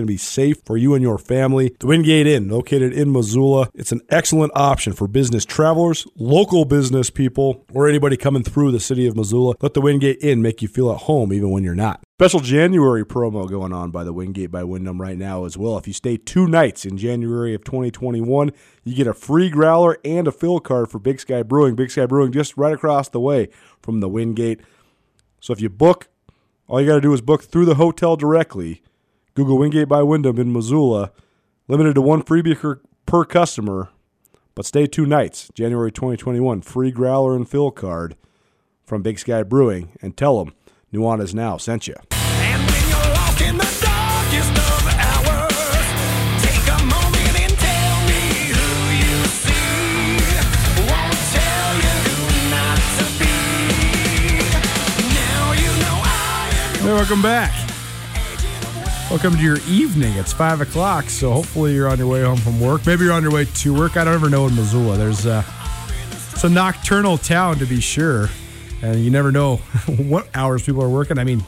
going to be safe for you and your family. The Wingate Inn, located in Missoula, it's an excellent option for business travelers, local business people, or anybody coming through the city of Missoula. Let the Wingate Inn make you feel at home even when you're not. Special January promo going on by the Wingate by Wyndham right now as well. If you stay two nights in January of 2021, you get a free growler and a fill card for Big Sky Brewing. Big Sky Brewing just right across the way from the Wingate. So if you book, all you got to do is book through the hotel directly. Google Wingate by Wyndham in Missoula. Limited to one freebie per, per customer, but stay two nights. January 2021. Free growler and fill card from Big Sky Brewing. And tell them Nuanez Now sent you. And when you're lost in the darkest of hours, take a moment and tell me who you see. Won't tell you who not to be. Now you know I am Hey, welcome back. Welcome to your evening. It's five o'clock, so hopefully you're on your way home from work. Maybe you're on your way to work. I don't ever know in Missoula. There's uh, it's a nocturnal town to be sure, and you never know what hours people are working. I mean,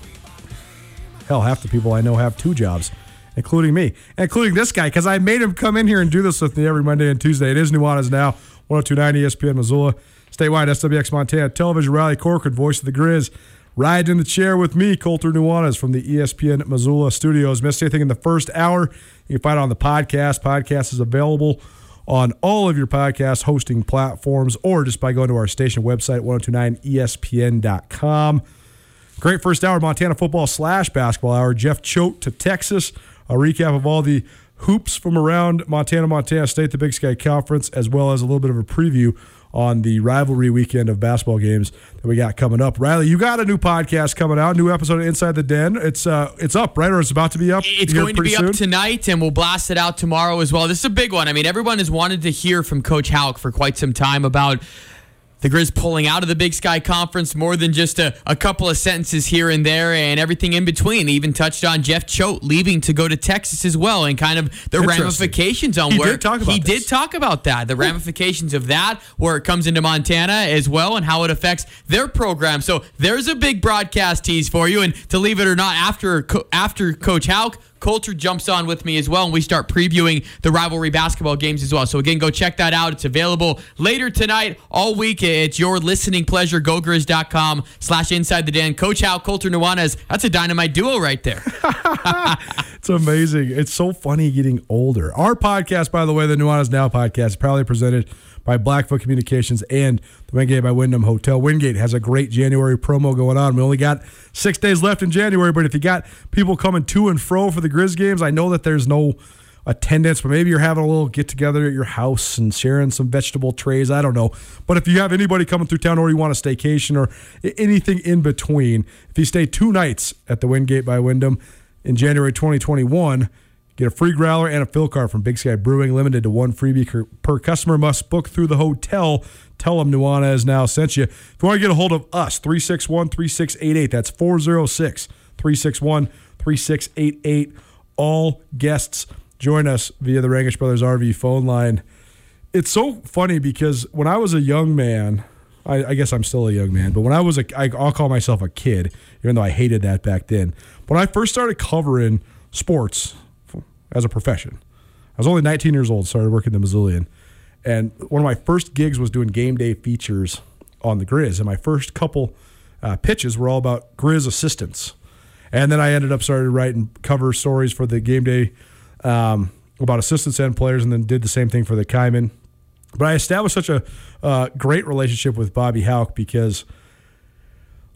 hell, half the people I know have two jobs, including me, including this guy, because I made him come in here and do this with me every Monday and Tuesday. It is Nuanez now, 1029 ESPN Missoula, statewide SWX Montana television, Riley Corcoran, voice of the Grizz. Ride in the chair with me, Colter Nuanez from the ESPN Missoula studios. Missed anything in the first hour? You can find it on the podcast. Podcast is available on all of your podcast hosting platforms or just by going to our station website, 1029ESPN.com. Great first hour, Montana football slash basketball hour. Jeff Choate to Texas. A recap of all the hoops from around Montana, Montana State, the Big Sky Conference, as well as a little bit of a preview on the rivalry weekend of basketball games that we got coming up. Riley, you got a new podcast coming out, new episode of Inside the Den. It's uh, it's up, right, or it's about to be up. It's going to be soon? up tonight, and we'll blast it out tomorrow as well. This is a big one. I mean, everyone has wanted to hear from Coach Hauck for quite some time about the Grizz pulling out of the Big Sky Conference more than just a, a couple of sentences here and there and everything in between. They even touched on Jeff Choate leaving to go to Texas as well and kind of the ramifications on He where did talk about he this. did talk about that, the ramifications of that, where it comes into Montana as well, and how it affects their program. So there's a big broadcast tease for you, and to leave it or not, after after Coach Hauck, Colter jumps on with me as well, and we start previewing the rivalry basketball games as well. So again, go check that out. It's available later tonight, all week. It's your listening pleasure. GoGriz.com slash Inside the Den. Coach Hal Coulter Nuanez. That's a dynamite duo right there. It's amazing. It's so funny getting older. Our podcast, by the way, the Nuanez Now podcast, is proudly presented by Blackfoot Communications and the Wingate by Wyndham Hotel. Wingate has a great January promo going on. We only got six days left in January, but if you got people coming to and fro for the Grizz games, I know that there's no attendance, but maybe you're having a little get together at your house and sharing some vegetable trays. I don't know. But if you have anybody coming through town or you want a staycation or anything in between, if you stay two nights at the Wingate by Wyndham in January 2021, Get a free growler and a fill card from Big Sky Brewing, limited to one freebie per- customer. Must book through the hotel. Tell them Nuanez now sent you. If you want to get a hold of us, 361 3688. That's 406 361 3688. All guests join us via the Rangitsch Brothers RV phone line. It's so funny because when I was a young man, I, I guess I'm still a young man, but when I was a, I, I'll call myself a kid, even though I hated that back then. When I first started covering sports as a profession, I was only 19 years old, started working the Missoulian. And one of my first gigs was doing game day features on the Grizz. And my first couple uh, pitches were all about Grizz assistants. And then I ended up started writing cover stories for the game day um, about assistants and players, and then did the same thing for the Kaimin. But I established such a uh, great relationship with Bobby Hauck because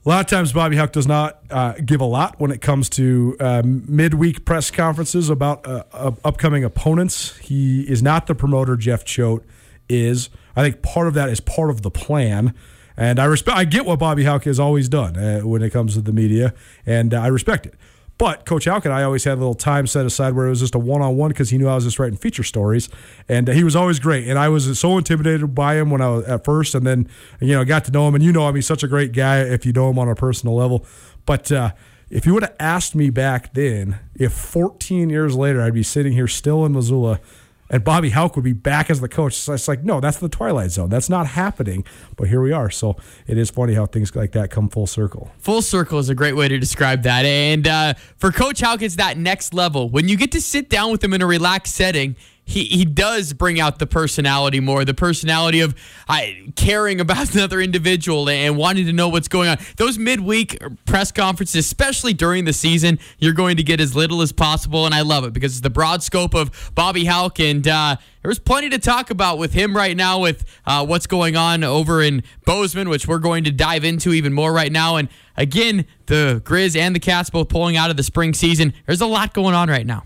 a lot of times Bobby Hauck does not uh, give a lot when it comes to uh, midweek press conferences about uh, upcoming opponents. He is not the promoter Jeff Choate is. I think part of that is part of the plan. And I respect, I get what Bobby Hauck has always done uh, when it comes to the media, and uh, I respect it. But Coach and I always had a little time set aside where it was just a one on one because he knew I was just writing feature stories, and uh, he was always great. And I was so intimidated by him when I was at first, and then you know got to know him, and you know him, he's such a great guy if you know him on a personal level. But uh, if you would have asked me back then, if 14 years later I'd be sitting here still in Missoula and Bobby Hauck would be back as the coach. So it's like, no, that's the Twilight Zone. That's not happening. But here we are. So it is funny how things like that come full circle. Full circle is a great way to describe that. And uh, for Coach Hauck, it's that next level. When you get to sit down with him in a relaxed setting, he, he does bring out the personality more, the personality of uh, caring about another individual and wanting to know what's going on. Those midweek press conferences, especially during the season, you're going to get as little as possible, and I love it because it's the broad scope of Bobby Hauck, and uh, there's plenty to talk about with him right now with uh, what's going on over in Bozeman, which we're going to dive into even more right now. And again, the Grizz and the Cats both pulling out of the spring season. There's a lot going on right now.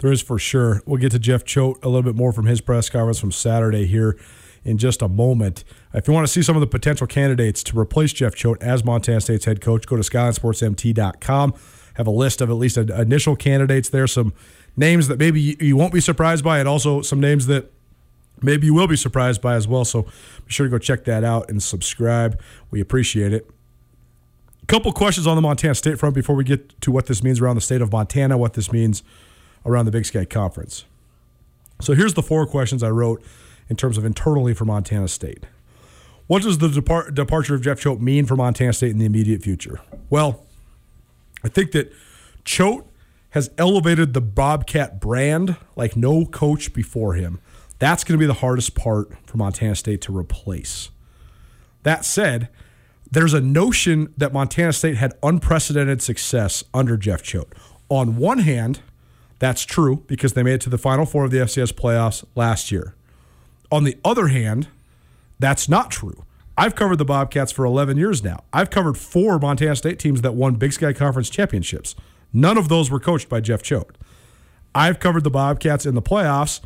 There is for sure. We'll get to Jeff Choate a little bit more from his press conference from Saturday here in just a moment. If you want to see some of the potential candidates to replace Jeff Choate as Montana State's head coach, go to SkylineSportsMT.com. Have a list of at least initial candidates there, some names that maybe you won't be surprised by, and also some names that maybe you will be surprised by as well. So be sure to go check that out and subscribe. We appreciate it. A couple questions on the Montana State front before we get to what this means around the state of Montana, what this means around the Big Sky Conference. So here's the four questions I wrote in terms of internally for Montana State. What does the depart- departure of Jeff Choate mean for Montana State in the immediate future? Well, I think that Choate has elevated the Bobcat brand like no coach before him. That's going to be the hardest part for Montana State to replace. That said, there's a notion that Montana State had unprecedented success under Jeff Choate. On one hand, that's true because they made it to the Final Four of the FCS playoffs last year. On the other hand, that's not true. I've covered the Bobcats for 11 years now. I've covered four Montana State teams that won Big Sky Conference championships. None of those were coached by Jeff Choate. I've covered the Bobcats in the playoffs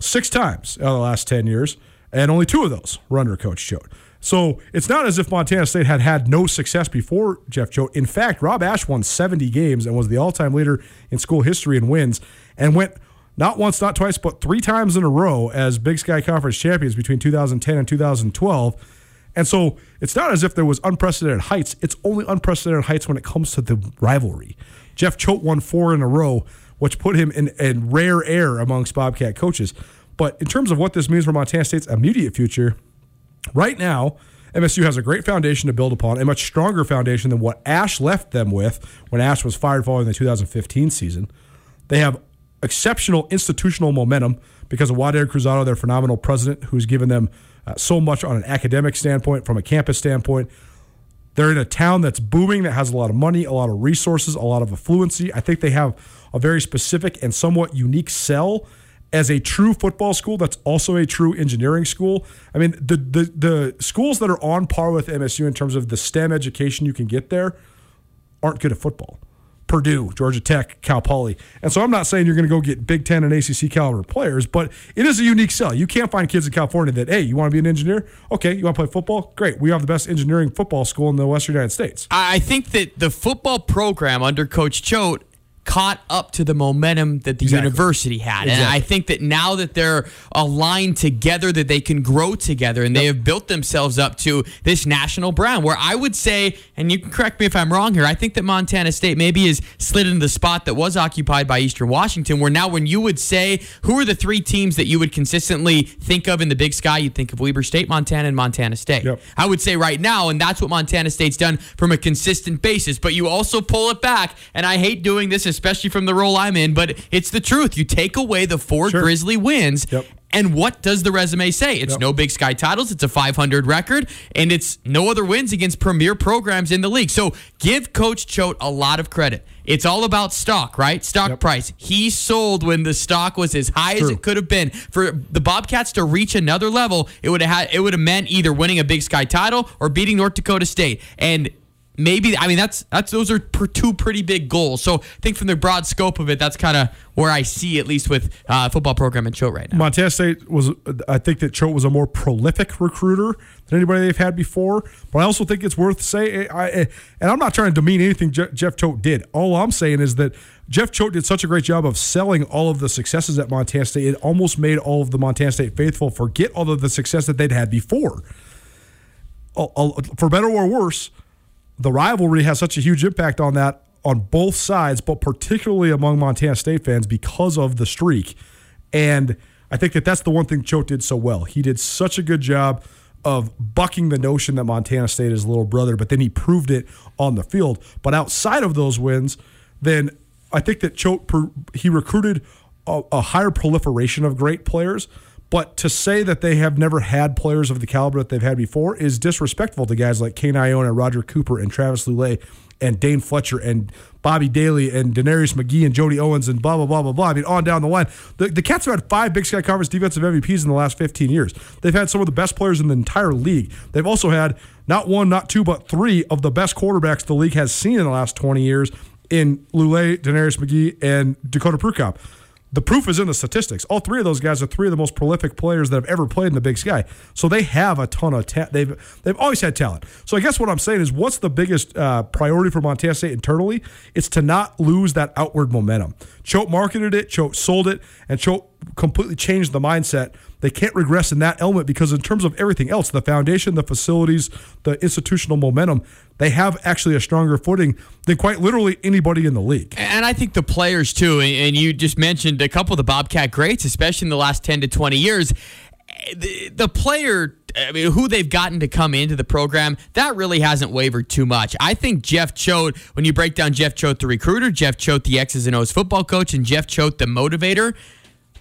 six times in the last 10 years, and only two of those were under Coach Choate. So it's not as if Montana State had had no success before Jeff Choate. In fact, Rob Ash won 70 games and was the all time leader in school history in wins and went not once, not twice, but three times in a row as Big Sky Conference champions between 2010 and 2012. And so it's not as if there was unprecedented heights. It's only unprecedented heights when it comes to the rivalry. Jeff Choate won four in a row, which put him in, in rare air amongst Bobcat coaches. But in terms of what this means for Montana State's immediate future, right now, MSU has a great foundation to build upon, a much stronger foundation than what Ash left them with when Ash was fired following the 2015 season. They have exceptional institutional momentum because of Waded Cruzado, their phenomenal president, who's given them uh, so much on an academic standpoint, from a campus standpoint. They're in a town that's booming, that has a lot of money, a lot of resources, a lot of affluency. I think they have a very specific and somewhat unique sell as a true football school that's also a true engineering school. I mean, the the, the schools that are on par with MSU in terms of the STEM education you can get there aren't good at football. Purdue, Georgia Tech, Cal Poly. And so I'm not saying you're going to go get Big Ten and ACC caliber players, but it is a unique sell. You can't find kids in California that, hey, you want to be an engineer? Okay, you want to play football? Great. We have the best engineering football school in the Western United States. I think that the football program under Coach Choate caught up to the momentum that the Exactly. university had. And I think that now that they're aligned together, that they can grow together and they have built themselves up to this national brand where I would say, and you can correct me if I'm wrong here, I think that Montana State maybe is slid into the spot that was occupied by Eastern Washington, where now when you would say, who are the three teams that you would consistently think of in the big sky, you'd think of Weber State, Montana, and Montana State. Yep. I would say right now, and that's what Montana State's done from a consistent basis. But you also pull it back, and I hate doing this, especially from the role I'm in, but it's the truth. You take away the four Sure. Grizzly wins. Yep. And what does the resume say? It's Yep. no Big Sky titles. It's a 500 record, and it's no other wins against premier programs in the league. So give Coach Choate a lot of credit. It's all about stock, right? Stock Yep. price. He sold when the stock was as high as it could have been. For the Bobcats to reach another level, it would have had it would have meant either winning a Big Sky title or beating North Dakota State. And maybe I mean that's that's those are two pretty big goals. So I think from the broad scope of it, that's kind of where I see at least with uh, football program in Choate right now. Montana State was, I think that Choate was a more prolific recruiter than anybody they've had before. But I also think it's worth saying, I, I- and I'm not trying to demean anything Je- Jeff Choate did. All I'm saying is that Jeff Choate did such a great job of selling all of the successes at Montana State. It almost made all of the Montana State faithful forget all of the success that they'd had before. For better or worse, the rivalry has such a huge impact on that on both sides, but particularly among Montana State fans because of the streak. And I think that that's the one thing Choate did so well. He did such a good job of bucking the notion that Montana State is a little brother, but then he proved it on the field. But outside of those wins, then I think that Choate he recruited a, a higher proliferation of great players. But to say that they have never had players of the caliber that they've had before is disrespectful to guys like Kane Ioane, Roger Cooper, and Travis Lulay, and Dane Fletcher, and Bobby Daly, and DeNarius McGhee, and Jody Owens, and blah, blah, blah, blah, blah. I mean, on down the line. The, the Cats have had five Big Sky Conference defensive MVPs in the last 15 years. They've had some of the best players in the entire league. They've also had not one, not two, but three of the best quarterbacks the league has seen in the last 20 years in Lulay, DeNarius McGhee, and Dakota Prukop. The proof is in the statistics. All three of those guys are three of the most prolific players that have ever played in the Big Sky. So they have a ton of ta- they've they've always had talent. So I guess what I'm saying is, what's the biggest uh, priority for Montana State internally? It's to not lose that outward momentum. Choate marketed it, Choate sold it, and Choate completely changed the mindset. They can't regress in that element because in terms of everything else, the foundation, the facilities, the institutional momentum, they have actually a stronger footing than quite literally anybody in the league. And I think the players too, and you just mentioned a couple of the Bobcat greats, especially in the last 10 to 20 years. The, the player, I mean, who they've gotten to come into the program, that really hasn't wavered too much. I think Jeff Choate, when you break down Jeff Choate, the recruiter, Jeff Choate, the X's and O's football coach, and Jeff Choate, the motivator,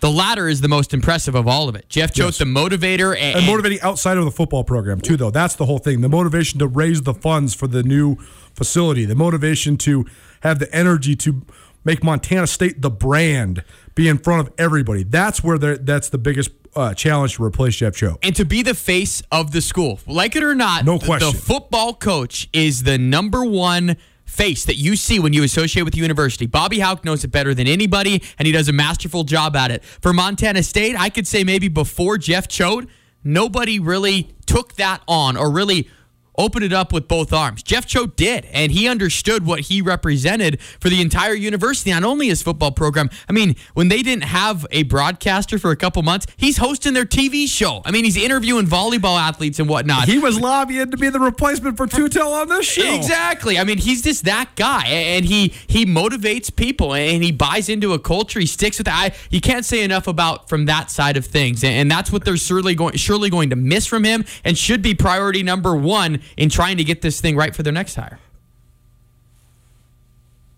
the latter is the most impressive of all of it. Jeff Choate, Yes. the motivator, and, and motivating outside of the football program too though that's the whole thing the motivation to raise the funds for the new facility the motivation to have the energy to make montana state the brand be in front of everybody that's where that's the biggest uh, challenge to replace jeff choate and to be the face of the school. Like it or not, No question. The football coach is the number one face that you see when you associate with the university. Bobby Hauck knows it better than anybody, and he does a masterful job at it. For Montana State, I could say maybe before Jeff Choate, nobody really took that on or really opened it up with both arms. Jeff Choate did, and he understood what he represented for the entire university, not only his football program. I mean, when they didn't have a broadcaster for a couple months, he's hosting their TV show. I mean, he's interviewing volleyball athletes and whatnot. he was lobbying to be the replacement for Tutel on this show Exactly. I mean, he's just that guy, and he he motivates people, and he buys into a culture. He sticks with it. I you can't say enough about from that side of things, and, and that's what they're surely going surely going to miss from him, and should be priority number one in trying to get this thing right for their next hire.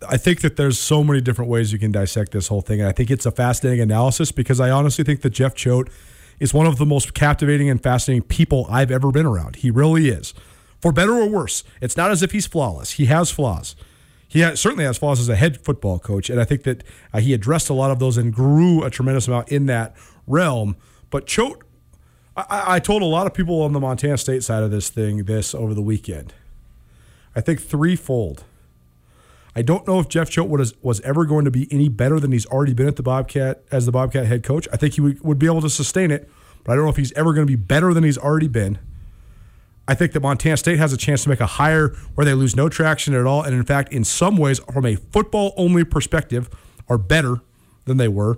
I think that there's so many different ways you can dissect this whole thing. And I think it's a fascinating analysis because I honestly think that Jeff Choate is one of the most captivating and fascinating people I've ever been around. He really is. For better or worse, it's not as if he's flawless. He has flaws. He has, certainly has flaws as a head football coach, and I think that uh, he addressed a lot of those and grew a tremendous amount in that realm. But Choate, I, I told a lot of people on the Montana State side of this thing this over the weekend. I think threefold. I don't know if Jeff Choate was, was ever going to be any better than he's already been at the Bobcat as the Bobcat head coach. I think he would, would be able to sustain it, but I don't know if he's ever going to be better than he's already been. I think that Montana State has a chance to make a hire where they lose no traction at all, and in fact, in some ways, from a football only perspective, are better than they were.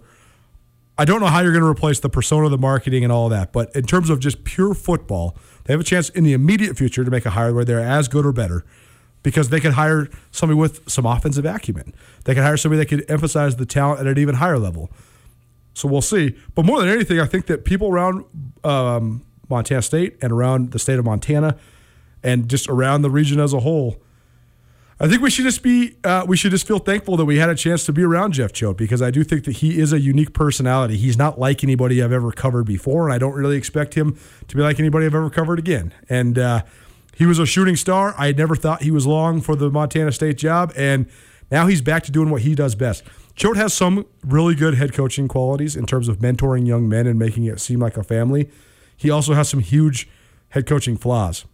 I don't know how you're going to replace the persona, the marketing, and all that, but in terms of just pure football, they have a chance in the immediate future to make a hire where they're as good or better because they could hire somebody with some offensive acumen. They could hire somebody that could emphasize the talent at an even higher level. So we'll see. But more than anything, I think that people around um, Montana State and around the state of Montana and just around the region as a whole, I think we should just be uh, we should just feel thankful that we had a chance to be around Jeff Choate because I do think that he is a unique personality. He's not like anybody I've ever covered before, and I don't really expect him to be like anybody I've ever covered again. And uh, he was a shooting star. I never thought he was long for the Montana State job, and now he's back to doing what he does best. Choate has some really good head coaching qualities in terms of mentoring young men and making it seem like a family. He also has some huge head coaching flaws.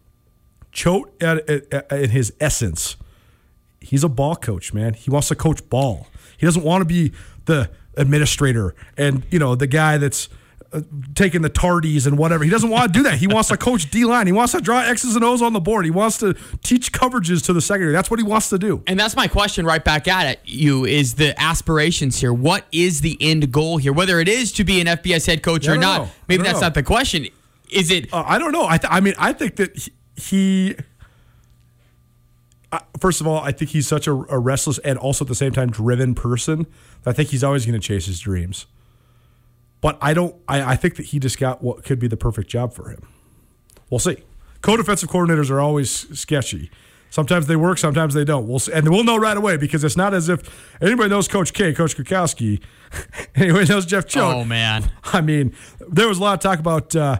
Choate, at, at, at, in his essence, he's a ball coach, man. He wants to coach ball. He doesn't want to be the administrator and you know the guy that's uh, taking the tardies and whatever. He doesn't want to do that. He wants to coach D line. He wants to draw X's and O's on the board. He wants to teach coverages to the secondary. That's what he wants to do. And that's my question right back at it, you is the aspirations here. What is the end goal here? Whether it is to be an FBS head coach Yeah, or don't know. Maybe that's know. not the question. Is it Uh, I don't know. I, th- I mean, I think that he. he First of all, I think he's such a, a restless and also at the same time driven person that I think he's always going to chase his dreams. But I don't. I, I think that he just got what could be the perfect job for him. We'll see. Co-defensive coordinators are always sketchy. Sometimes they work, sometimes they don't. We'll see. and we'll know right away because it's not as if anybody knows Coach K, Coach Kwiatkowski. anybody knows Jeff Choate. Oh man. I mean, there was a lot of talk about uh,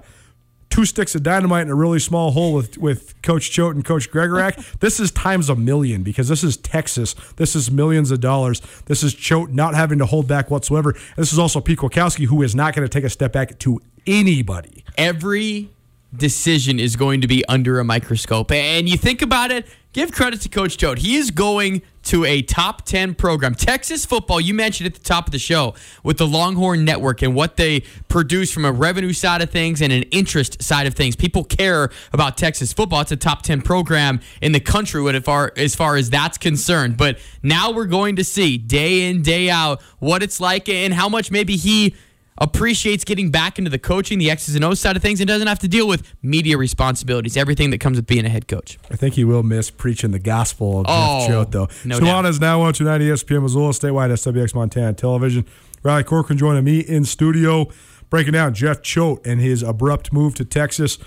two sticks of dynamite in a really small hole with, with Coach Choate and Coach Gregorak. this is times a million because this is Texas. This is millions of dollars. This is Choate not having to hold back whatsoever. And this is also Pete Kwiatkowski, who is not going to take a step back to anybody. every decision is going to be under a microscope. And you think about it, give credit to Coach Choate. He is going to a top 10 program. Texas football, you mentioned at the top of the show, with the Longhorn Network and what they produce from a revenue side of things and an interest side of things. People care about Texas football. It's a top 10 program in the country as far as that's concerned. But now we're going to see day in, day out what it's like and how much maybe he appreciates getting back into the coaching, the X's and O's side of things, and doesn't have to deal with media responsibilities, everything that comes with being a head coach. I think he will miss preaching the gospel of Oh, Jeff Choate, though. Nuanez now on 290 ESPN Missoula, statewide SWX Montana Television. Riley Corcoran joining me in studio, breaking down Jeff Choate and his abrupt move to Texas.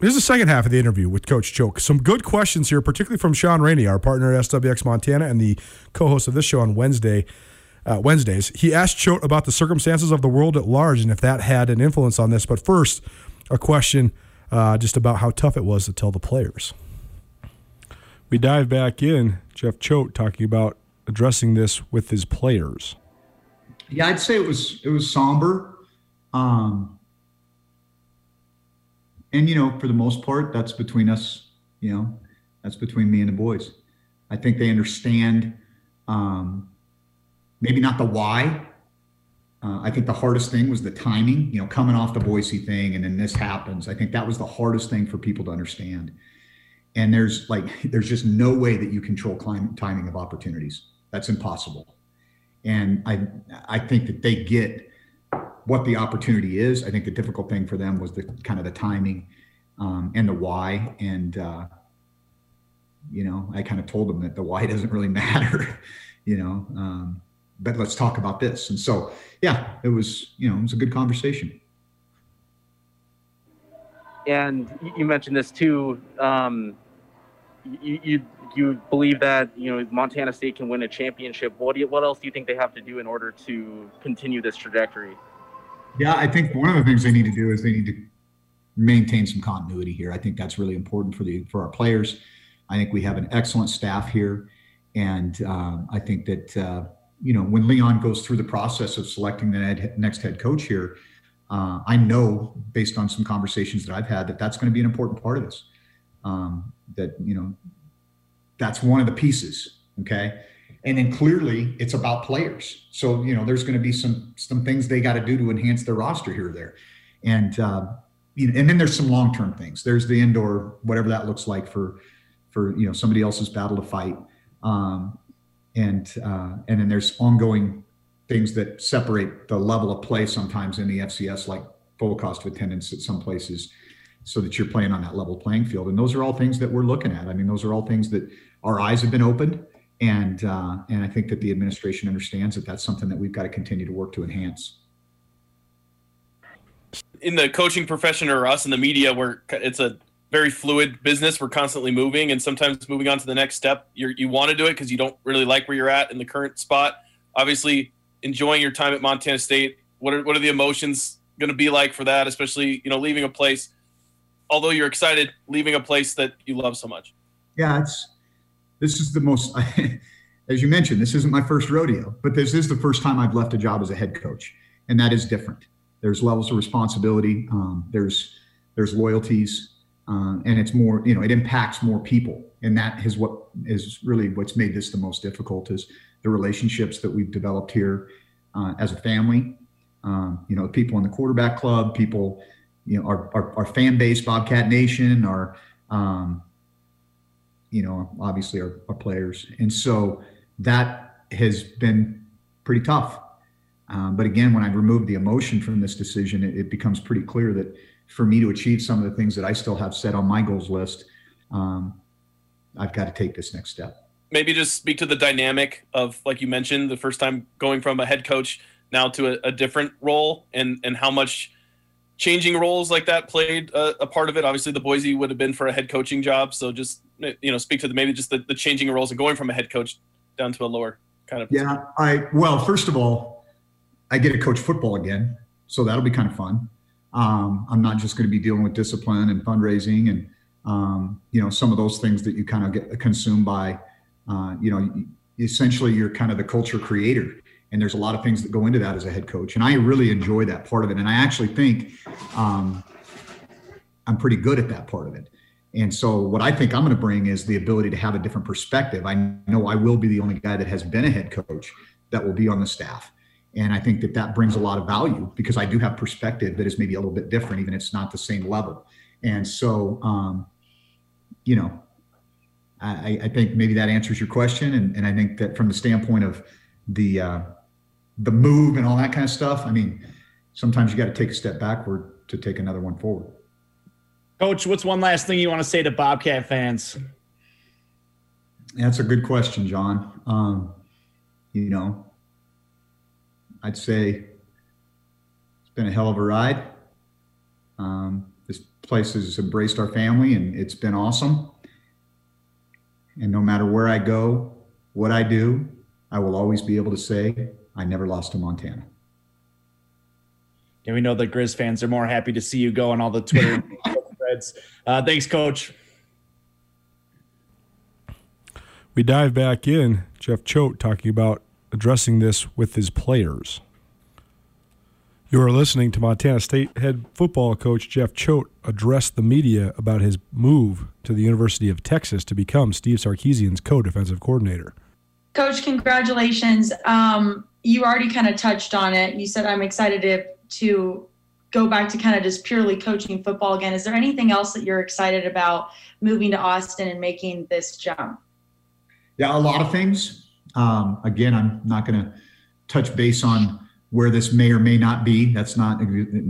Here's the second half of the interview with Coach Choate. Some good questions here, particularly from Sean Rainey, our partner at SWX Montana and the co-host of this show on Wednesday. Uh, Wednesdays. He asked Choate about the circumstances of the world at large and if that had an influence on this. But first, a question uh, just about how tough it was to tell the players. We dive back in, Jeff Choate talking about addressing this with his players. Yeah, I'd say it was it was somber. Um, and you know, for the most part, that's between us. You know, that's between me and the boys. I think they understand. Um, maybe not the why. Uh, I think the hardest thing was the timing. You know, coming off the Boise thing, and then this happens. I think that was the hardest thing for people to understand. And there's like, there's just no way that you control climate, timing of opportunities. That's impossible and I I think that they get what the opportunity is. I think the difficult thing for them was the kind of the timing um, and the why. And uh, you know, I kind of told them that the why doesn't really matter. you know, um, but let's talk about this. And so, yeah, it was you know it was a good conversation. and you mentioned this too. Um, you, you you believe that you know Montana State can win a championship. What do you, what else do you think they have to do in order to continue this trajectory? Yeah, I think one of the things they need to do is they need to maintain some continuity here. I think that's really important for the for our players. I think we have an excellent staff here, and um, I think that uh, you know when Leon goes through the process of selecting the next head coach here, uh, I know based on some conversations that I've had that that's going to be an important part of this. Um, that you know that's one of the pieces. Okay. And then clearly it's about players. So, you know, there's going to be some, some things they got to do to enhance their roster here or there. And, uh, you know, and then there's some long-term things. There's the indoor, whatever that looks like for, for, you know, somebody else's battle to fight. Um, and, uh, and then there's ongoing things that separate the level of play sometimes in the FCS, like full cost of attendance at some places so that you're playing on that level playing field. And those are all things that we're looking at. I mean, those are all things that our eyes have been opened, and uh, and I think that the administration understands that that's something that we've got to continue to work to enhance. in the coaching profession or us in the media, where it's a very fluid business. We're constantly moving, and sometimes moving on to the next step. You're, you want to do it because you don't really like where you're at in the current spot. Obviously, enjoying your time at Montana State. What are what are the emotions going to be like for that? Especially you know leaving a place, although you're excited, leaving a place that you love so much. Yeah, it's this is the most, as you mentioned, this isn't my first rodeo, but this is the first time I've left a job as a head coach, and that is different. There's levels of responsibility. Um, there's there's loyalties, uh, and it's more you know it impacts more people, and that is what is really what's made this the most difficult is the relationships that we've developed here uh, as a family. Um, you know, people in the quarterback club, people, you know, our our, our fan base, Bobcat Nation, our um, you know, obviously our, our players. And so that has been pretty tough. Um, but again, when I remove the emotion from this decision, it, it, becomes pretty clear that for me to achieve some of the things that I still have set on my goals list, um, I've got to take this next step. Maybe just speak to the dynamic of, like you mentioned, the first time going from a head coach now to a, a different role and, and how much changing roles like that played a, a, part of it. Obviously, the Boise would have been for a head coaching job. So just you know, speak to the maybe just the, the changing roles and going from a head coach down to a lower kind of. Yeah, I well, first of all, I get to coach football again, so that'll be kind of fun. Um, I'm not just going to be dealing with discipline and fundraising and um, you know some of those things that you kind of get consumed by. Uh, you know, essentially, you're kind of the culture creator and there's a lot of things that go into that as a head coach. And i really enjoy that part of it. And i actually think um, i'm pretty good at that part of it. And so what i think i'm going to bring is the ability to have a different perspective. I know i will be the only guy that has been a head coach that will be on the staff and i think that that brings a lot of value because i do have perspective that is maybe a little bit different even if it's not the same level and so um, you know I, I, think maybe that answers your question and, and i think that from the standpoint of the uh, the move and all that kind of stuff. I mean, sometimes you got to take a step backward to take another one forward. Coach, what's one last thing you want to say to Bobcat fans? That's a good question, John. Um, you know, I'd say it's been a hell of a ride. Um, this place has embraced our family and it's been awesome. And no matter where I go, what I do, I will always be able to say I never lost to Montana. And we know that Grizz fans are more happy to see you go on all the Twitter threads. Uh, thanks, Coach. We dive back in, Jeff Choate talking about addressing this with his players. You are listening to Montana State head football coach Jeff Choate address the media about his move to the University of Texas to become Steve Sarkisian's co-defensive coordinator. Coach, congratulations. Um, you already kind of touched on it. You said I'm excited to to go back to kind of just purely coaching football again. Is there anything else that you're excited about moving to Austin and making this jump? Yeah, a lot of things. Um, again, I'm not going to touch base on where this may or may not be. That's not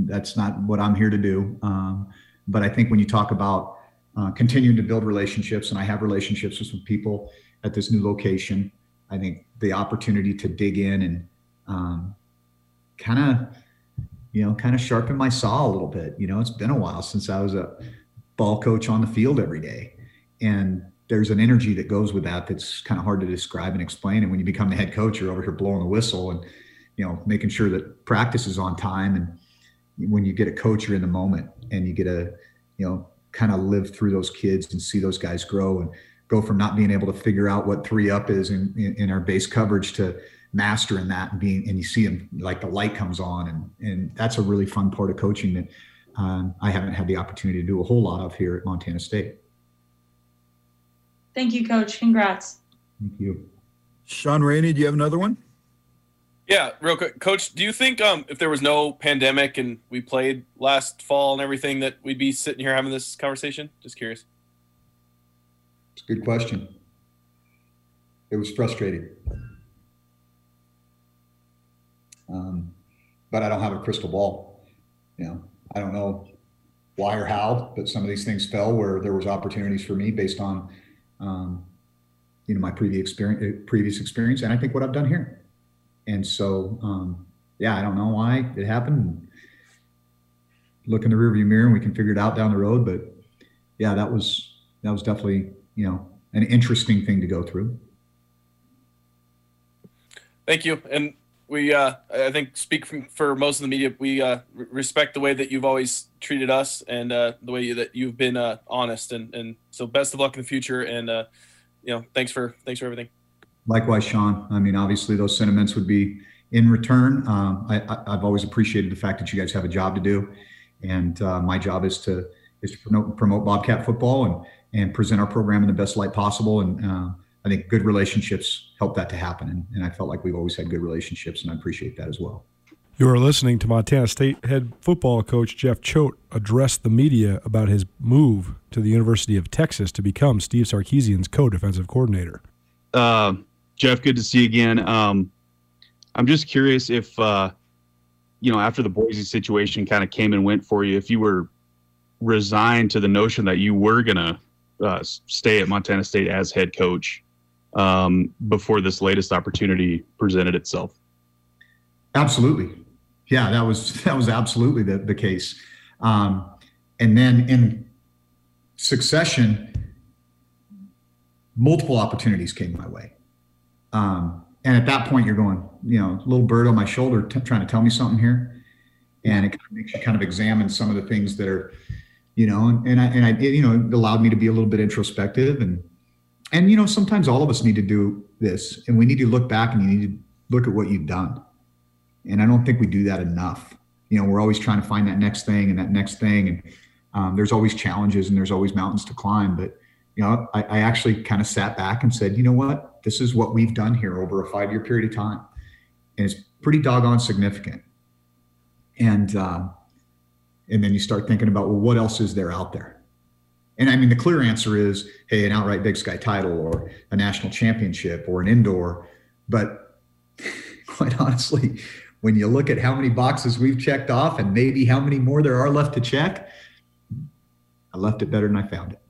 that's not what I'm here to do. Um, but I think when you talk about uh, continuing to build relationships, and I have relationships with some people at this new location, I think the opportunity to dig in and um, kind of, you know, kind of sharpen my saw a little bit. You know, it's been a while since I was a ball coach on the field every day, and there's an energy that goes with that that's kind of hard to describe and explain. And when you become the head coach, you're over here blowing the whistle and you know making sure that practice is on time. And when you get a coach, you're in the moment and you get a you know kind of live through those kids and see those guys grow and go from not being able to figure out what three up is in, in, in our base coverage to mastering that and being and you see them like the light comes on and and that's a really fun part of coaching that um, I haven't had the opportunity to do a whole lot of here at Montana State. Thank you, Coach. Congrats. Thank you. Sean Rainey, do you have another one? Yeah, real quick, Coach. Do you think um, if there was no pandemic and we played last fall and everything, that we'd be sitting here having this conversation? Just curious. It's a good question. It was frustrating. Um, but I don't have a crystal ball. You know, I don't know why or how, but some of these things fell where there was opportunities for me based on, um, you know, my previous experience, previous experience, and I think what I've done here. And so, um, yeah, I don't know why it happened. Look in the rearview mirror, and we can figure it out down the road. But yeah, that was that was definitely you know an interesting thing to go through. Thank you. And we, uh, I think, speak from, for most of the media. We uh, respect the way that you've always treated us and uh, the way you, that you've been uh, honest. And, and so, best of luck in the future. And uh, you know, thanks for thanks for everything. Likewise, Sean. I mean, obviously, those sentiments would be in return. Um, I, I've always appreciated the fact that you guys have a job to do, and uh, my job is to is to promote, promote Bobcat football and and present our program in the best light possible. And I think good relationships help that to happen. And, and I felt like we've always had good relationships, and I appreciate that as well. You are listening to Montana State head football coach Jeff Choate address the media about his move to the University of Texas to become Steve Sarkisian's co-defensive coordinator. Uh, Jeff, good to see you again. Um, I'm just curious if, uh, you know, after the Boise situation kind of came and went for you, if you were resigned to the notion that you were going to uh, stay at Montana State as head coach um, before this latest opportunity presented itself. Absolutely. Yeah, that was that was absolutely the, the case. Um, and then in succession, multiple opportunities came my way. Um, and at that point, you're going, you know, little bird on my shoulder, t- trying to tell me something here, and it kind of makes you kind of examine some of the things that are, you know, and, and I and I it, you know it allowed me to be a little bit introspective and and you know sometimes all of us need to do this, and we need to look back and you need to look at what you've done, and I don't think we do that enough. You know, we're always trying to find that next thing and that next thing, and um, there's always challenges and there's always mountains to climb, but you know, I, I actually kind of sat back and said, you know what, this is what we've done here over a five year period of time. And it's pretty doggone significant. And, uh, and then you start thinking about, well, what else is there out there? And I mean, the clear answer is, hey, an outright Big Sky title or a national championship or an indoor. But quite honestly, when you look at how many boxes we've checked off and maybe how many more there are left to check, I left it better than I found it.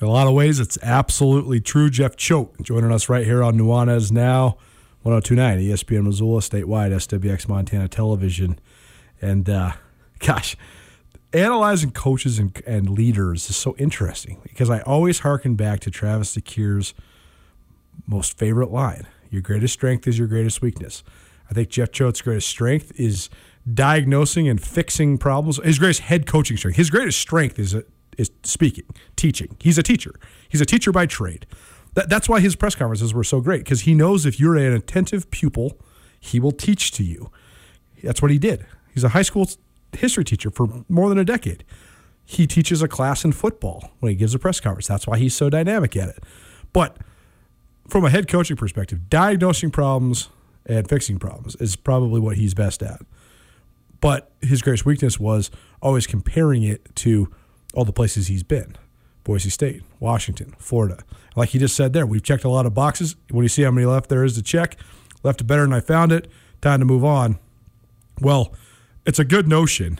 In a lot of ways, it's absolutely true. Jeff Choate joining us right here on Nuanez Now, 1029 ESPN Missoula, statewide, SWX Montana Television. And uh, gosh, analyzing coaches and, and leaders is so interesting because I always harken back to Travis DeCuire's most favorite line Your greatest strength is your greatest weakness. I think Jeff Choate's greatest strength is diagnosing and fixing problems. His greatest head coaching strength, his greatest strength is is speaking, teaching. He's a teacher. He's a teacher by trade. That, that's why his press conferences were so great because he knows if you're an attentive pupil, he will teach to you. That's what he did. He's a high school history teacher for more than a decade. He teaches a class in football when he gives a press conference. That's why he's so dynamic at it. But from a head coaching perspective, diagnosing problems and fixing problems is probably what he's best at. But his greatest weakness was always comparing it to all the places he's been Boise State, Washington, Florida. Like he just said there, we've checked a lot of boxes. When you see how many left there is to check, left it better than I found it, time to move on. Well, it's a good notion.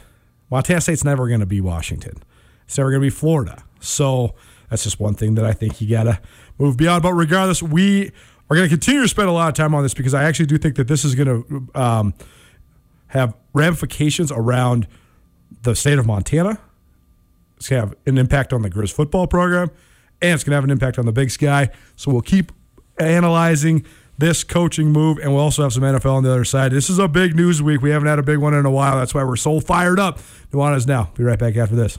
Montana State's never going to be Washington, it's never going to be Florida. So that's just one thing that I think you got to move beyond. But regardless, we are going to continue to spend a lot of time on this because I actually do think that this is going to um, have ramifications around the state of Montana It's going to have an impact on the Grizz football program, and it's going to have an impact on the Big Sky. So we'll keep analyzing this coaching move, and we'll also have some NFL on the other side. This is a big news week. We haven't had a big one in a while. That's why we're so fired up. Nuanez now. Be right back after this.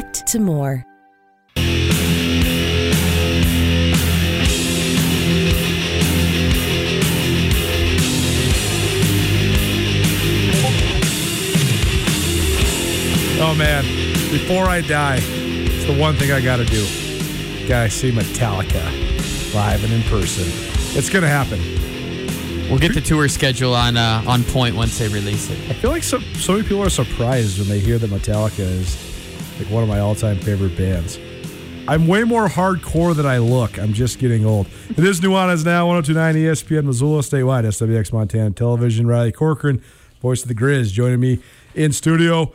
to more. Oh man, before I die, it's the one thing I got to do. Got to see Metallica live and in person. It's gonna happen. We'll get the tour schedule on uh, on point once they release it. I feel like so, so many people are surprised when they hear that Metallica is like one of my all-time favorite bands. I'm way more hardcore than I look. I'm just getting old. It is Nuanez now, 1029 ESPN Missoula, statewide, SWX Montana Television. Riley Corcoran, voice of the Grizz, joining me in studio.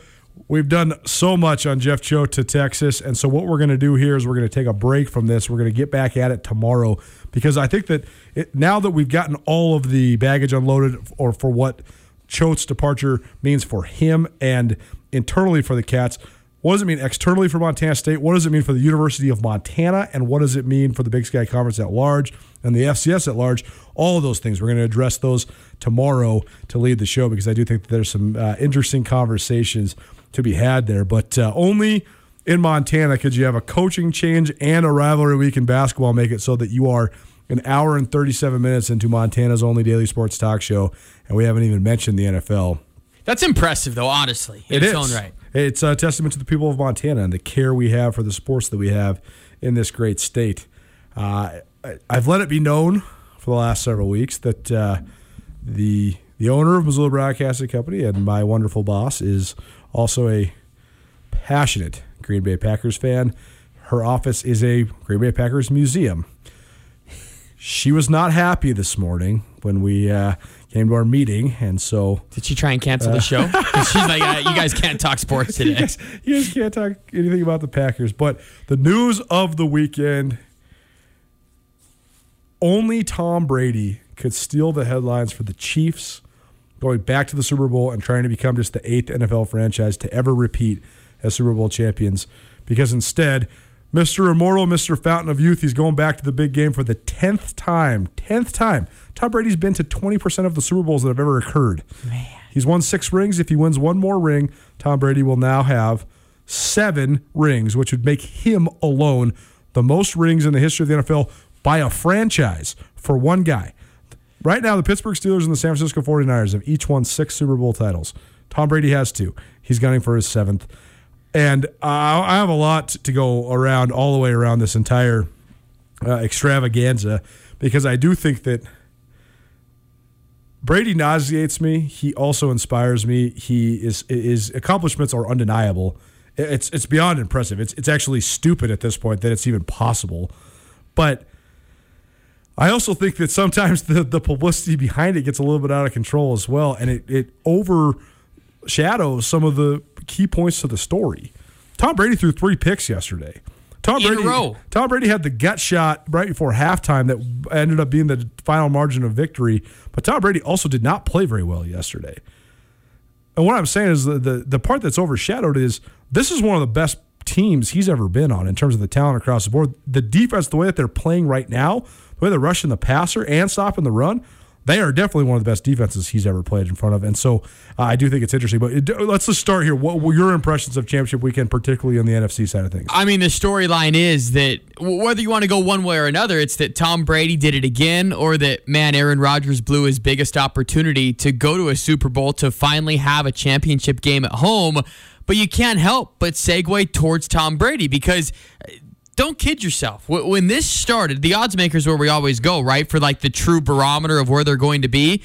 We've done so much on Jeff Choate to Texas, and so what we're going to do here is we're going to take a break from this. We're going to get back at it tomorrow because I think that it, now that we've gotten all of the baggage unloaded, or for what Choate's departure means for him and internally for the Cats, what does it mean externally for Montana State? What does it mean for the University of Montana? And what does it mean for the Big Sky Conference at large and the FCS at large? All of those things. We're going to address those tomorrow to lead the show because I do think that there's some uh, interesting conversations to be had there. But uh, only in Montana could you have a coaching change and a rivalry week in basketball make it so that you are an hour and 37 minutes into Montana's only daily sports talk show. And we haven't even mentioned the NFL. That's impressive, though. Honestly, in It its is. own right. It's a testament to the people of Montana and the care we have for the sports that we have in this great state. Uh, I've let it be known for the last several weeks that uh, the the owner of Missoula Broadcasting Company and my wonderful boss is also a passionate Green Bay Packers fan. Her office is a Green Bay Packers museum. She was not happy this morning when we uh, came to our meeting, and so Did she try and cancel the show? She's like, uh, you guys can't talk sports you today. guys, you guys can't talk anything about the Packers. But the news of the weekend only Tom Brady could steal the headlines for the Chiefs going back to the Super Bowl and trying to become just the eighth NFL franchise to ever repeat as Super Bowl champions. Because instead, Mr. Immortal, Mr. Fountain of Youth, he's going back to the big game for the 10th time. 10th time. Tom Brady's been to 20% of the Super Bowls that have ever occurred. He's won six rings. If he wins one more ring, Tom Brady will now have seven rings, which would make him alone the most rings in the history of the NFL by a franchise for one guy. Right now, the Pittsburgh Steelers and the San Francisco 49ers have each won six Super Bowl titles. Tom Brady has two. He's gunning for his seventh. And I I have a lot to go around, all the way around this entire uh, extravaganza, because I do think that Brady nauseates me. He also inspires me. He is his accomplishments are undeniable. It's it's beyond impressive. It's it's actually stupid at this point that it's even possible. But I also think that sometimes the, the publicity behind it gets a little bit out of control as well, and it, it overshadows some of the key points to the story. Tom Brady threw three picks yesterday. Tom Brady. Tom Brady had the gut shot right before halftime that ended up being the final margin of victory. But Tom Brady also did not play very well yesterday. And what I'm saying is the, the the part that's overshadowed is this is one of the best teams he's ever been on in terms of the talent across the board. The defense, the way that they're playing right now, the way they're rushing the passer and stopping the run, they are definitely one of the best defenses he's ever played in front of. And so uh, I do think it's interesting. But it, let's just start here. What were your impressions of championship weekend, particularly on the NFC side of things? I mean, the storyline is that whether you want to go one way or another, it's that Tom Brady did it again, or that, man, Aaron Rodgers blew his biggest opportunity to go to a Super Bowl to finally have a championship game at home. But you can't help but segue towards Tom Brady because don't kid yourself. When this started, the odds makers where we always go, right? For like the true barometer of where they're going to be.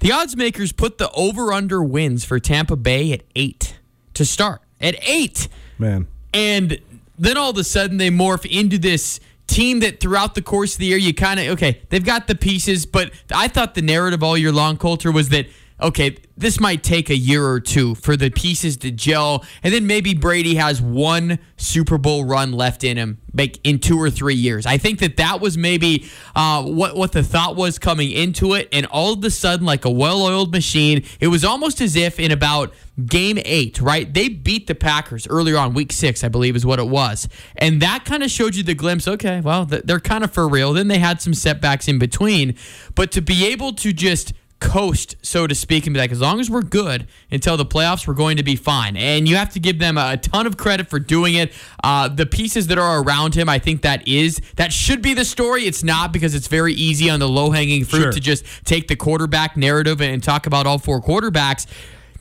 The odds makers put the over under wins for Tampa Bay at eight. to start at eight. Man. And then all of a sudden they morph into this team that throughout the course of the year you kind of okay they've got the pieces but i thought the narrative all year long culture was that okay this might take a year or two for the pieces to gel and then maybe brady has one super bowl run left in him like in two or three years i think that that was maybe uh, what, what the thought was coming into it and all of a sudden like a well-oiled machine it was almost as if in about game eight, right? They beat the Packers earlier on, week six, I believe, is what it was. And that kind of showed you the glimpse okay, well, they're kind of for real. Then they had some setbacks in between. But to be able to just coast, so to speak, and be like, as long as we're good until the playoffs, we're going to be fine. And you have to give them a ton of credit for doing it. Uh, the pieces that are around him, I think that is, that should be the story. It's not because it's very easy on the low hanging fruit Sure. to just take the quarterback narrative and talk about all four quarterbacks.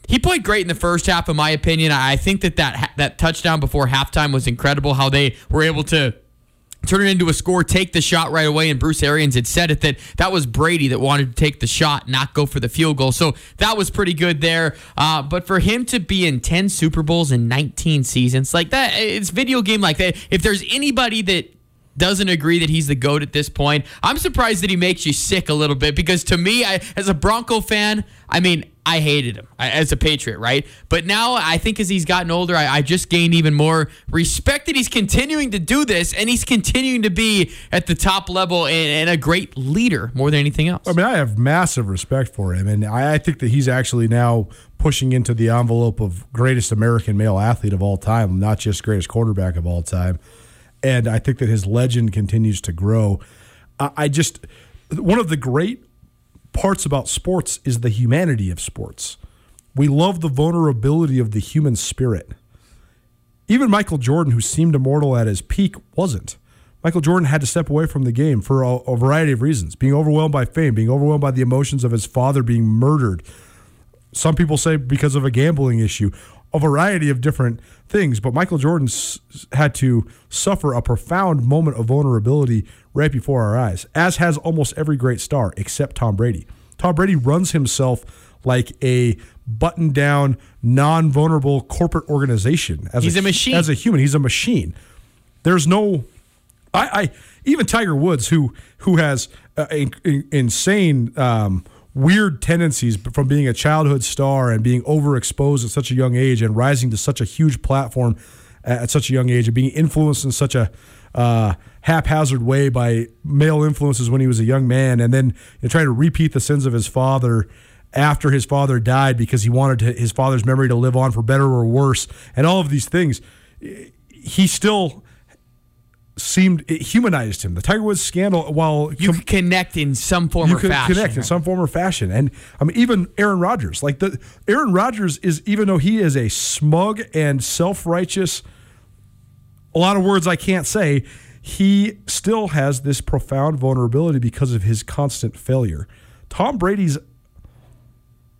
He played great in the first half, in my opinion. I think that that, that touchdown before halftime was incredible. How they were able to turn it into a score, take the shot right away. And Bruce Arians had said it that that was Brady that wanted to take the shot, not go for the field goal. So that was pretty good there. Uh, but for him to be in 10 Super Bowls in 19 seasons, like that, it's video game like that. If there's anybody that doesn't agree that he's the GOAT at this point. I'm surprised that he makes you sick a little bit because to me, I, as a Bronco fan, I mean, I hated him as a Patriot, right? But now I think as he's gotten older, I, I just gained even more respect that he's continuing to do this and he's continuing to be at the top level and, and a great leader more than anything else. I mean, I have massive respect for him, and I, I think that he's actually now pushing into the envelope of greatest American male athlete of all time, not just greatest quarterback of all time. And I think that his legend continues to grow. I, I just one of the great parts about sports is the humanity of sports. We love the vulnerability of the human spirit. Even Michael Jordan, who seemed immortal at his peak, wasn't. Michael Jordan had to step away from the game for a, a variety of reasons being overwhelmed by fame, being overwhelmed by the emotions of his father being murdered. Some people say because of a gambling issue, a variety of different things. But Michael Jordan s- had to suffer a profound moment of vulnerability right before our eyes, as has almost every great star except Tom Brady. Tom Brady runs himself like a button down, non vulnerable corporate organization. As He's a machine. As a human, he's a machine. There's no I, I even Tiger Woods, who who has uh, in, in- insane um, weird tendencies from being a childhood star and being overexposed at such a young age and rising to such a huge platform at such a young age and being influenced in such a uh, haphazard way by male influences when he was a young man, and then you know, trying to repeat the sins of his father after his father died because he wanted to, his father's memory to live on for better or worse, and all of these things. He still seemed it humanized him. The Tiger Woods scandal, while you could connect in some form you or could fashion. connect in some form or fashion, and I mean even Aaron Rodgers, like the Aaron Rodgers is even though he is a smug and self righteous, a lot of words I can't say. He still has this profound vulnerability because of his constant failure. Tom Brady's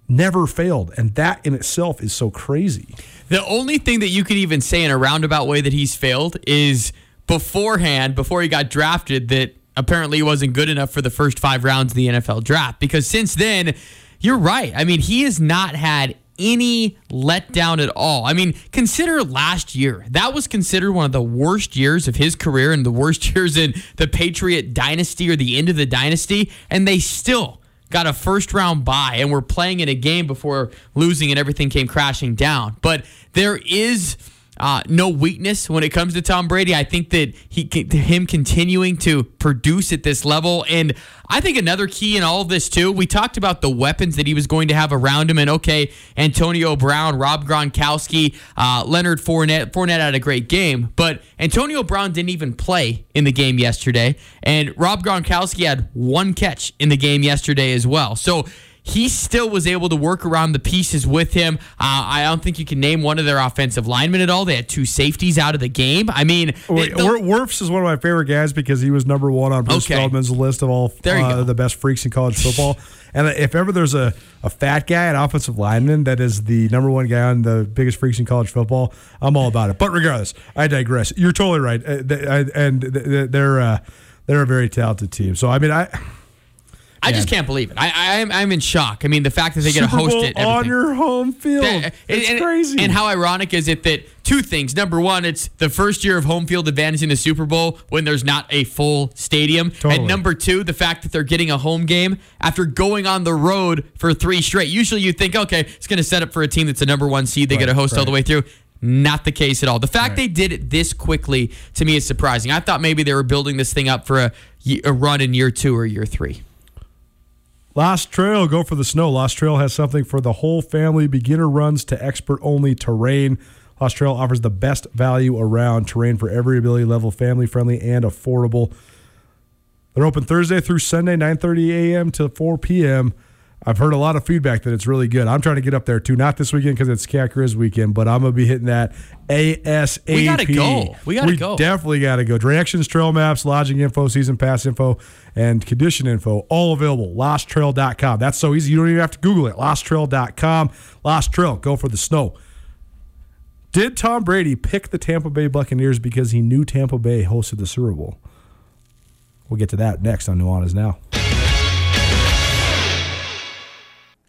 never failed, and that in itself is so crazy. The only thing that you could even say in a roundabout way that he's failed is beforehand, before he got drafted, that apparently he wasn't good enough for the first five rounds of the NFL draft. Because since then, you're right. I mean, he has not had any letdown at all. I mean, consider last year. That was considered one of the worst years of his career and the worst years in the Patriot dynasty or the end of the dynasty. And they still got a first round bye and were playing in a game before losing and everything came crashing down. But there is uh, no weakness when it comes to Tom Brady. I think that he, him continuing to produce at this level, and I think another key in all of this too. We talked about the weapons that he was going to have around him, and okay, Antonio Brown, Rob Gronkowski, uh, Leonard Fournette. Fournette had a great game, but Antonio Brown didn't even play in the game yesterday, and Rob Gronkowski had one catch in the game yesterday as well. So he still was able to work around the pieces with him. Uh, I don't think you can name one of their offensive linemen at all. They had two safeties out of the game. I mean, Wait, Wirfs is one of my favorite guys because he was number one on Bruce Okay. Feldman's list of all uh, the best freaks in college football. and if ever there's a, a fat guy, an offensive lineman that is the number one guy on the biggest freaks in college football, I'm all about it. But regardless, I digress. You're totally right, uh, I- and th- th- they're uh, they're a very talented team. So I mean, I I just can't believe it. I, I am I'm in shock. I mean, the fact that they get to host Bowl it on your home field. That- it's and, crazy. And how ironic is it that two things? Number one, it's the first year of home field advantage in the Super Bowl when there's not a full stadium. Totally. And number two, the fact that they're getting a home game after going on the road for three straight. Usually you think, okay, it's going to set up for a team that's a number one seed. They get a Right, host all the way through. Not the case at all. The fact they did it this quickly to me is surprising. I thought maybe they were building this thing up for a, a run in year two or year three. Lost Trail, go for the snow. Lost Trail has something for the whole family. Beginner runs to expert only terrain. Lost Trail offers the best value around terrain for every ability level, family friendly and affordable. They're open Thursday through Sunday, 9:30 a.m. to 4 p.m. I've heard a lot of feedback that it's really good. I'm trying to get up there too. Not this weekend because it's Cat Grizz weekend, but I'm gonna be hitting that ASAP. We gotta go. We gotta go. Definitely gotta go. Directions, trail maps, lodging info, season pass info, and condition info all available. LostTrail.com. That's so easy. You don't even have to Google it. LostTrail.com. Lost Trail. Go for the snow. Did Tom Brady pick the Tampa Bay Buccaneers because he knew Tampa Bay hosted the Super Bowl? We'll get to that next on Nuanez Now.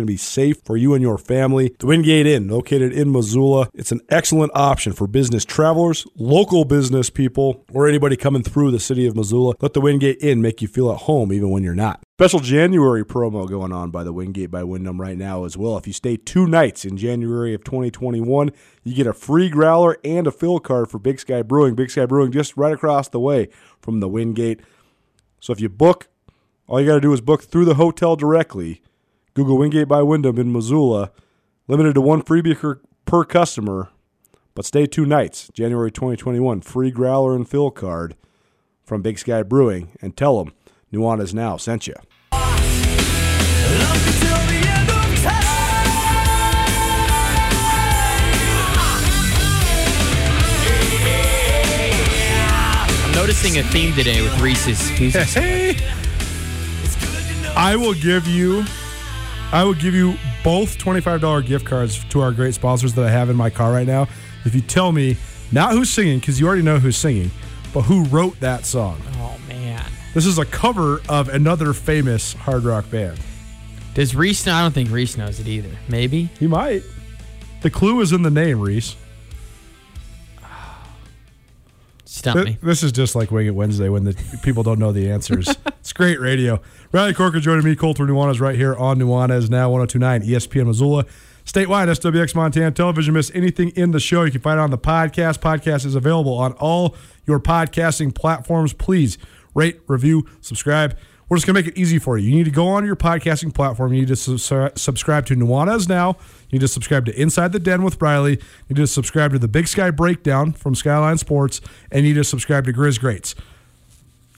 going to be safe for you and your family. The Wingate Inn, located in Missoula, it's an excellent option for business travelers, local business people, or anybody coming through the city of Missoula. Let the Wingate Inn make you feel at home even when you're not. Special January promo going on by the Wingate by Wyndham right now as well. If you stay two nights in January of 2021, you get a free growler and a fill card for Big Sky Brewing. Big Sky Brewing just right across the way from the Wingate. So if you book, all you got to do is book through the hotel directly. Google Wingate by Wyndham in Missoula. Limited to one freebie per, per customer, but stay two nights. January 2021. Free growler and fill card from Big Sky Brewing. And tell them Nuanez Now sent you. I'm noticing a theme today with Reese's Pieces. I will give you I will give you both $25 gift cards to our great sponsors that I have in my car right now. If you tell me not who's singing because you already know who's singing, but who wrote that song. Oh man. This is a cover of another famous hard rock band. Does Reese know? I don't think Reese knows it either. Maybe. He might. The clue is in the name, Reese. Stump Th- me. This is just like Wing It Wednesday when the people don't know the answers. it's great radio. Riley Corcoran joining me, Colter Nuanez, right here on Nuanez now 1029 ESPN Missoula. Statewide, SWX Montana Television. Miss anything in the show, you can find it on the podcast. Podcast is available on all your podcasting platforms. Please rate, review, subscribe. We're just going to make it easy for you. You need to go on your podcasting platform. You need to su- subscribe to Nuanez Now. You need to subscribe to Inside the Den with Riley. You need to subscribe to the Big Sky Breakdown from Skyline Sports. And you need to subscribe to Grizz Greats.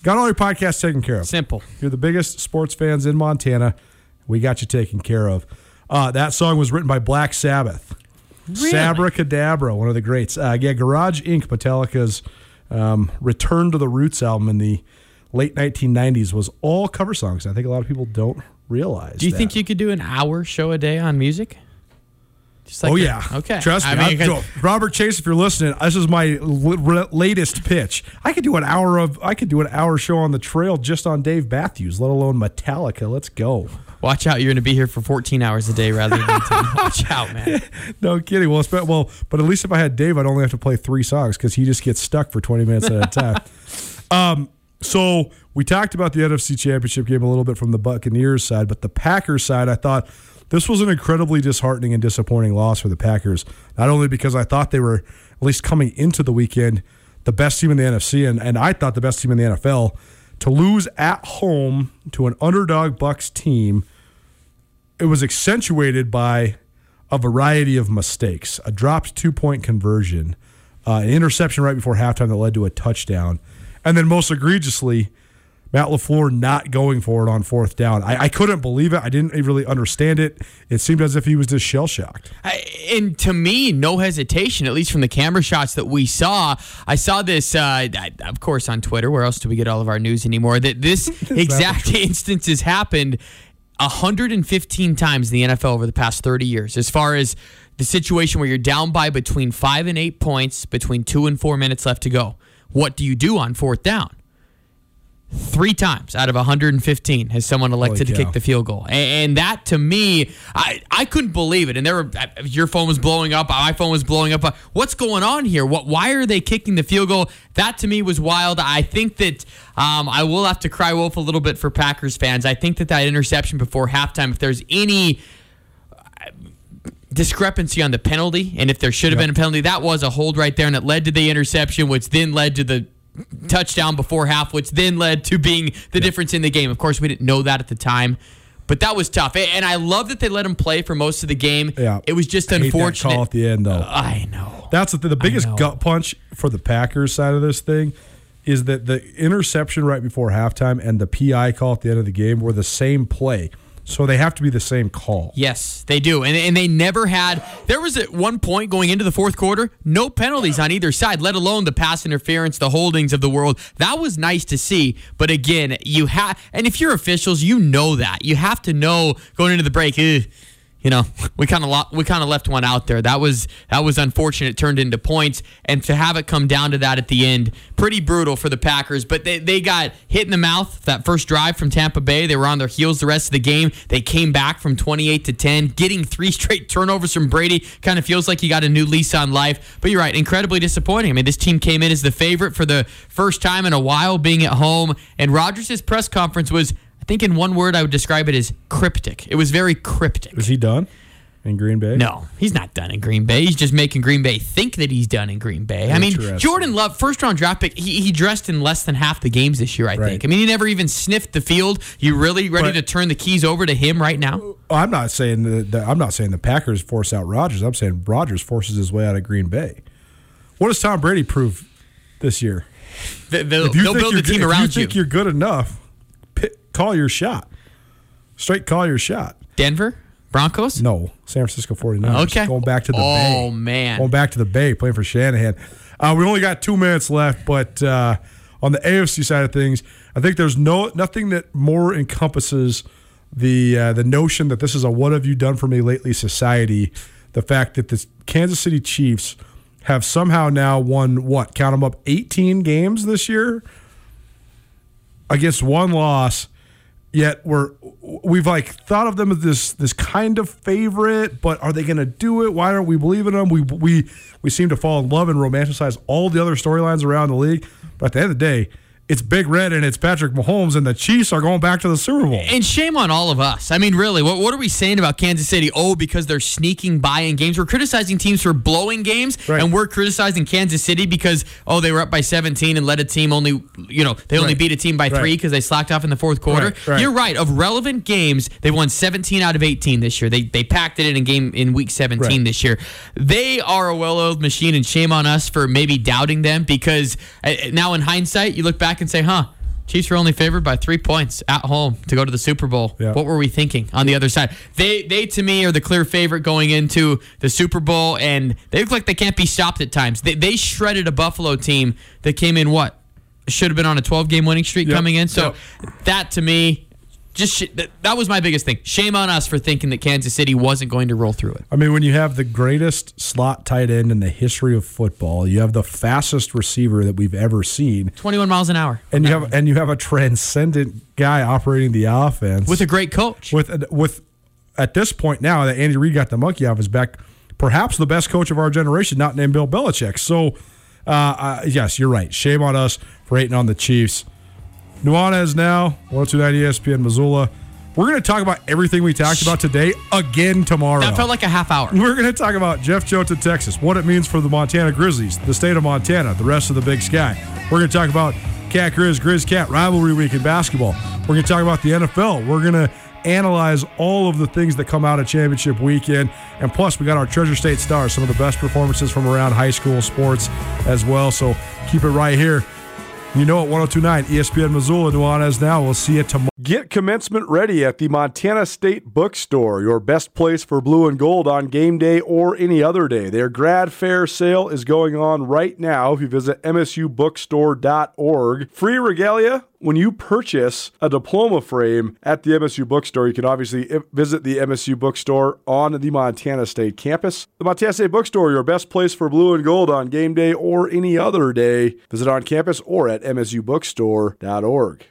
Got all your podcasts taken care of. Simple. You're the biggest sports fans in Montana. We got you taken care of. Uh, that song was written by Black Sabbath. Really? Sabbra Cadabra, one of the greats. Uh, yeah, Garage Inc., Metallica's um, Return to the Roots album in the late 1990s was all cover songs. I think a lot of people don't realize. Do you that. think you could do an hour show a day on music? Just like oh yeah. okay. Trust me. I mean, I- you Robert Chase, if you're listening, this is my l- latest pitch. I could do an hour of I could do an hour show on the trail just on Dave Matthews, let alone Metallica. Let's go. watch out, you're going to be here for 14 hours a day rather than 10. Watch out, man. no kidding. Well, it's, well, but at least if I had Dave, I'd only have to play three songs because he just gets stuck for 20 minutes at a time. um, So we talked about the NFC Championship game a little bit from the Buccaneers side, but the Packers side, I thought this was an incredibly disheartening and disappointing loss for the Packers. Not only because I thought they were at least coming into the weekend the best team in the NFC, and, and I thought the best team in the NFL, to lose at home to an underdog Bucks team, it was accentuated by a variety of mistakes. A dropped two point conversion, uh, an interception right before halftime that led to a touchdown, and then most egregiously, Matt LaFleur not going for it on fourth down. I, I couldn't believe it. I didn't really understand it. It seemed as if he was just shell shocked. And to me, no hesitation, at least from the camera shots that we saw. I saw this, uh, of course, on Twitter. Where else do we get all of our news anymore? That this exact instance has happened 115 times in the NFL over the past 30 years. As far as the situation where you're down by between five and eight points, between two and four minutes left to go. What do you do on fourth down? Three times out of 115 has someone elected to kick the field goal, and, and that to me, I, I couldn't believe it. And there were your phone was blowing up, my phone was blowing up. What's going on here? What? Why are they kicking the field goal? That to me was wild. I think that um, I will have to cry wolf a little bit for Packers fans. I think that that interception before halftime, if there's any discrepancy on the penalty, and if there should have been a penalty, that was a hold right there, and it led to the interception, which then led to the touchdown before half, which then led to being the difference in the game. Of course, we didn't know that at the time. But that was tough, and I love that they let him play for most of the game. Yeah, it was just I unfortunate. call at the end, though. Uh, I know. That's the, the biggest gut punch for the Packers side of this thing is that the interception right before halftime and the PI call at the end of the game were the same play. So they have to be the same call. Yes, they do. And, and they never had. There was at one point going into the fourth quarter, no penalties on either side, let alone the pass interference, the holdings of the world. That was nice to see. But again, you have, and if you're officials, you know that. You have to know going into the break, "Ugh, you know, we kind of lo- we kind of left one out there. That was that was unfortunate. It turned into points, and to have it come down to that at the end, pretty brutal for the Packers. But they, they got hit in the mouth that first drive from Tampa Bay. They were on their heels the rest of the game. They came back from 28 to 10, getting three straight turnovers from Brady. Kind of feels like you got a new lease on life. But you're right, incredibly disappointing. I mean, this team came in as the favorite for the first time in a while, being at home. And Rodgers' press conference was. I think in one word I would describe it as cryptic. It was very cryptic. Is he done in Green Bay? No, he's not done in Green Bay. He's just making Green Bay think that he's done in Green Bay. I mean, Jordan Love, first round draft pick, he, he dressed in less than half the games this year, I Right. think. I mean, he never even sniffed the field. You really ready But- to turn the keys over to him right now? Oh, I'm not saying the, the I'm not saying the Packers force out Rodgers. I'm saying Rodgers forces his way out of Green Bay. What does Tom Brady prove this year? They, will they'll build a team around if you. think you. you're good enough, call your shot. Straight call your shot. Denver? Broncos? No, San Francisco 49ers. Okay. Going back to the Oh, Bay. Oh, man. Going back to the Bay, playing for Shanahan. Uh, we only got two minutes left, but uh, on the AFC side of things, I think there's no nothing that more encompasses the uh, the notion that this is a "what have you done for me lately" society. The fact that the Kansas City Chiefs have somehow now won what? Count them up, 18 games this year against one loss. Yet we're we've like thought of them as this this kind of favorite, but are they going to do it? Why don't we believe in them? We we we seem to fall in love and romanticize all the other storylines around the league, but at the end of the day, it's Big Red and it's Patrick Mahomes, and the Chiefs are going back to the Super Bowl. And shame on all of us. I mean, really, what, what are we saying about Kansas City? Oh, because they're sneaking by in games. We're criticizing teams for blowing games, and we're criticizing Kansas City because, oh, they were up by 17 and let a team only, you know, they only Right. beat a team by Right. three because they slacked off in the fourth quarter. Right, right. You're right. Of relevant games, they won 17 out of 18 this year. They they packed it in a game in week 17 Right. this year. They are a well-oiled machine, and shame on us for maybe doubting them because uh, now in hindsight, you look back and say, huh. Chiefs were only favored by three points at home to go to the Super Bowl. What were we thinking on the other side? They, they to me are the clear favorite going into the Super Bowl, and they look like they can't be stopped at times. They, they shredded a Buffalo team that came in what should have been on a 12 game winning streak Yep. coming in. So that to me, just sh- that, that was my biggest thing. Shame on us for thinking that Kansas City wasn't going to roll through it. I mean, when you have the greatest slot tight end in the history of football, you have the fastest receiver that we've ever seen, 21 miles an hour and you have and you have a transcendent guy operating the offense with a great coach. with with at this point now that Andy Reid got the monkey off his back, perhaps the best coach of our generation, not named Bill Belichick. So, uh, uh, yes, you're right. Shame on us for hating on the Chiefs. Nuanez now, 1029 ESPN Missoula. We're going to talk about everything we talked about today again tomorrow. That felt like a half hour. We're going to talk about Jeff Choate, Texas, what it means for the Montana Grizzlies, the state of Montana, the rest of the Big Sky. We're going to talk about Cat Grizz, Grizz Cat rivalry week in basketball. We're going to talk about the NFL. We're going to analyze all of the things that come out of championship weekend. And plus, we got our Treasure State Stars, some of the best performances from around high school sports as well. So keep it right here. You know it, 1029 ESPN Missoula, Nuanez now. We'll see you tomorrow. Get commencement ready at the Montana State Bookstore, your best place for blue and gold on game day or any other day. Their grad fair sale is going on right now if you visit msubookstore.org. Free regalia when you purchase a diploma frame at the MSU bookstore, you can obviously visit the MSU bookstore on the Montana State campus. The Montana State bookstore, your best place for blue and gold on game day or any other day. Visit on campus or at msubookstore.org.